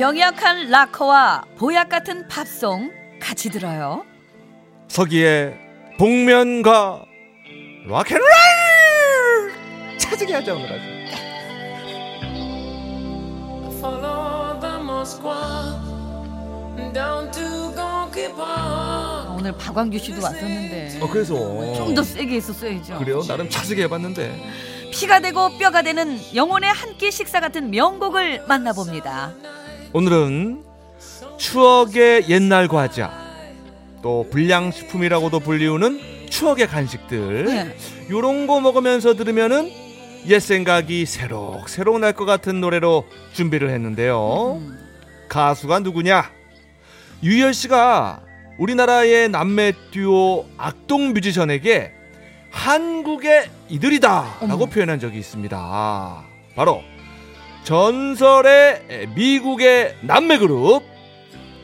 병약한 락커와 보약 같은 팝송 같이 들어요. 서기의 복면가 락앤롤 차지게 하자 오늘 아주. 오늘 박광규 씨도 왔었는데 어 그래서 좀 더 세게 했었어야죠. 그래요 나름 차지게 해봤는데 피가 되고 뼈가 되는 영혼의 한 끼 식사 같은 명곡을 만나봅니다. 오늘은 추억의 옛날 과자 또 불량식품이라고도 불리우는 추억의 간식들 네. 요런 거 먹으면서 들으면은 옛 생각이 새록새록 날 것 같은 노래로 준비를 했는데요 음. 가수가 누구냐 유열 씨가 우리나라의 남매 듀오 악동 뮤지션에게 한국의 이들이다 라고 어머. 표현한 적이 있습니다. 바로 전설의 미국의 남매 그룹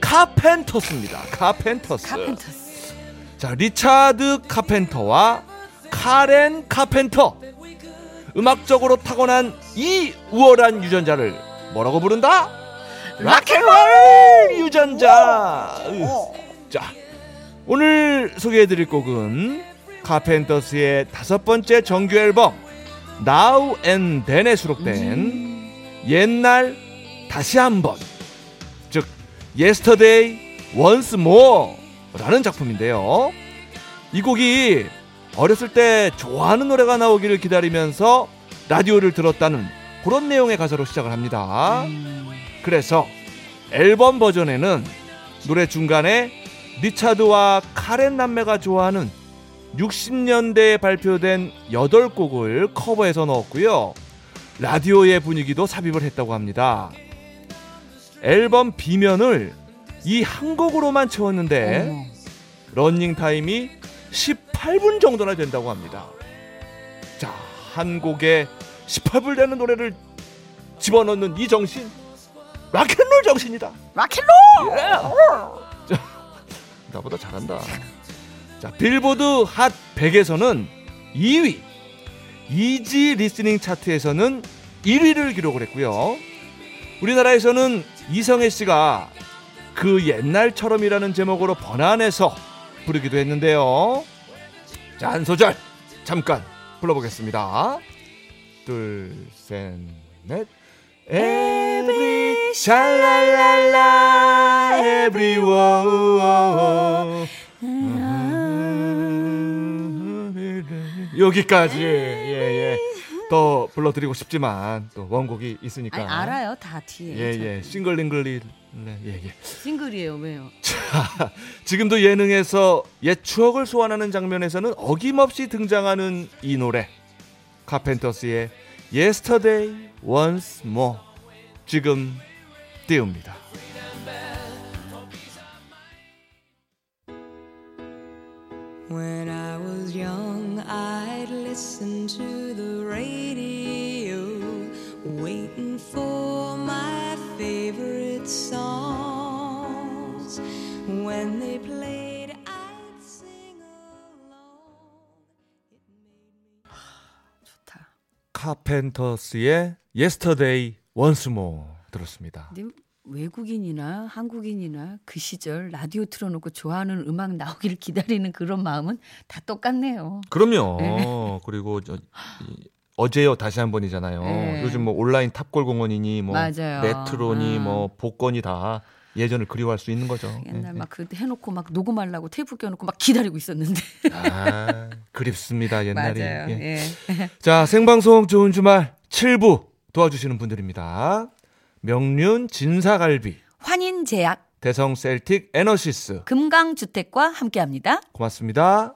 카펜터스입니다. 카펜터스. 카펜터스. 자, 리차드 카펜터와 카렌 카펜터. 음악적으로 타고난 이 우월한 유전자를 뭐라고 부른다? rock and roll 유전자. 으. 자, 오늘 소개해드릴 곡은 카펜터스의 다섯 번째 정규 앨범 Now and Then에 수록된 옛날 다시 한번 즉 Yesterday Once More라는 작품인데요. 이 곡이 어렸을 때 좋아하는 노래가 나오기를 기다리면서 라디오를 들었다는 그런 내용의 가사로 시작을 합니다. 그래서 앨범 버전에는 노래 중간에 리차드와 카렌 남매가 좋아하는 60년대에 발표된 8곡을 커버해서 넣었고요. 라디오의 분위기도 삽입을 했다고 합니다. 앨범 B면을 이 한 곡으로만 채웠는데. 러닝 타임이 18분 정도나 된다고 합니다. 자, 한 곡에 18분 되는 노래를 집어넣는 이 정신 락앤롤 정신이다. 락앤롤. 자, 나보다 잘한다. 자, 빌보드 핫 100에서는 2위, easy listening 차트에서는 1위를 기록을 했고요. 우리나라에서는 이성애 씨가 그 옛날처럼이라는 제목으로 번안해서 부르기도 했는데요. 자, 한 소절 잠깐 불러보겠습니다. 둘, 셋, 넷. Every 샬랄랄라 everyone 여기까지 더 불러드리고 싶지만 또 원곡이 있으니까 아니, 알아요 다 뒤에. 예예 싱글 링글리 네, 예예 싱글이에요 왜요? 지금도 예능에서 옛 추억을 소환하는 장면에서는 어김없이 등장하는 이 노래 카펜터스의 Yesterday Once More 지금 띄웁니다. When I was young, I'd listen to the radio, waiting for my favorite songs. When they played, I'd sing along. 좋다. 카펜터스의 Yesterday Once More 들었습니다. 근데 외국인이나 한국인이나 그 시절 라디오 틀어놓고 좋아하는 음악 나오기를 기다리는 그런 마음은 다 똑같네요. 그럼요. 네. 그리고 저, 이, 어제요 다시 한 번이잖아요. 네. 요즘 뭐 온라인 탑골 공원이니 뭐 맞아요. 메트로니 음. 뭐 복권이 다 예전을 그리워할 수 있는 거죠. 옛날 네, 막그 해놓고 막 녹음하려고 테이프 껴놓고 막 기다리고 있었는데. 네. 아, 그립습니다 옛날이. 맞아요. 예. 예. 자 생방송 좋은 주말 7부 도와주시는 분들입니다. 명륜 진사갈비, 환인제약, 대성 셀틱 에너시스 금강주택과 함께합니다. 고맙습니다.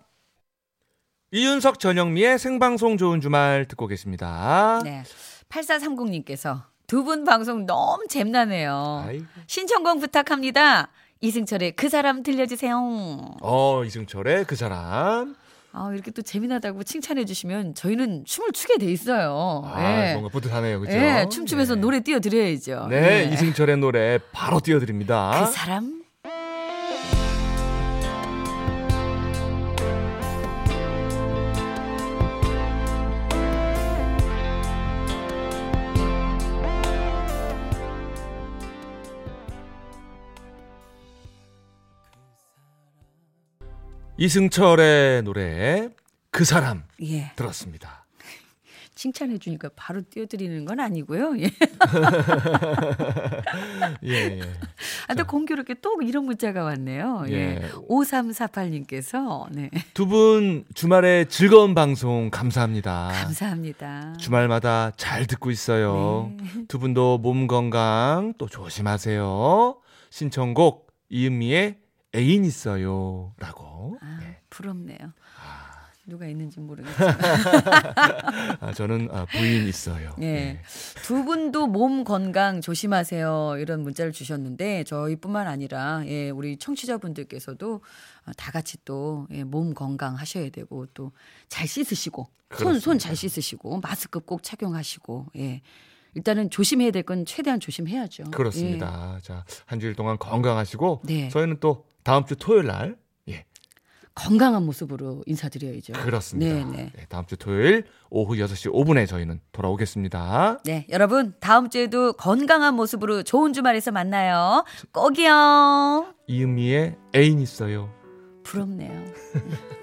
이윤석 전영미의 생방송 좋은 주말 듣고 계십니다. 네. 8430님께서 두 분 방송 너무 잼나네요. 아이고. 신청곡 부탁합니다. 이승철의 그 사람 들려주세요. 어 이승철의 그 사람. 아, 이렇게 또 재미나다고 칭찬해 주시면 저희는 춤을 추게 돼 있어요. 아, 예. 뭔가 뿌듯하네요, 그죠? 예, 춤추면서 네. 노래 띄워드려야죠. 네, 예. 이승철의 노래 바로 띄워드립니다. 그 사람 이승철의 노래 그 사람 예 들었습니다. 칭찬해 주니까 바로 띄워드리는 건 아니고요. 예. 예, 예. 아, 또 공교롭게 또 이런 문자가 왔네요. 예. 예. 5348님께서 네. 두 분 주말에 즐거운 방송 감사합니다. 감사합니다. 주말마다 잘 듣고 있어요. 네. 두 분도 몸 건강 또 조심하세요. 신청곡 이은미의 애인 있어요라고. 아, 예. 부럽네요. 누가 있는지 모르겠지만. 아, 저는 아, 부인 있어요. 예. 예. 두 분도 몸 건강 조심하세요. 이런 문자를 주셨는데 저희뿐만 아니라 예, 우리 청취자분들께서도 어, 다 같이 또 예, 몸 건강 하셔야 되고 또 잘 씻으시고 손 손 잘 씻으시고 마스크 꼭 착용하시고 예. 일단은 조심해야 될 건 최대한 조심해야죠. 그렇습니다. 자, 한 주일 동안 건강하시고 네. 저희는 또 다음 주 토요일 날 예, 예. 건강한 모습으로 인사드려야죠. 그렇습니다. 네, 네. 네, 다음 주 토요일 오후 6시 5분에 저희는 돌아오겠습니다. 네, 여러분 다음 주에도 건강한 모습으로 좋은 주말에서 만나요. 꼭이요. 이은미의 애인 있어요. 부럽네요.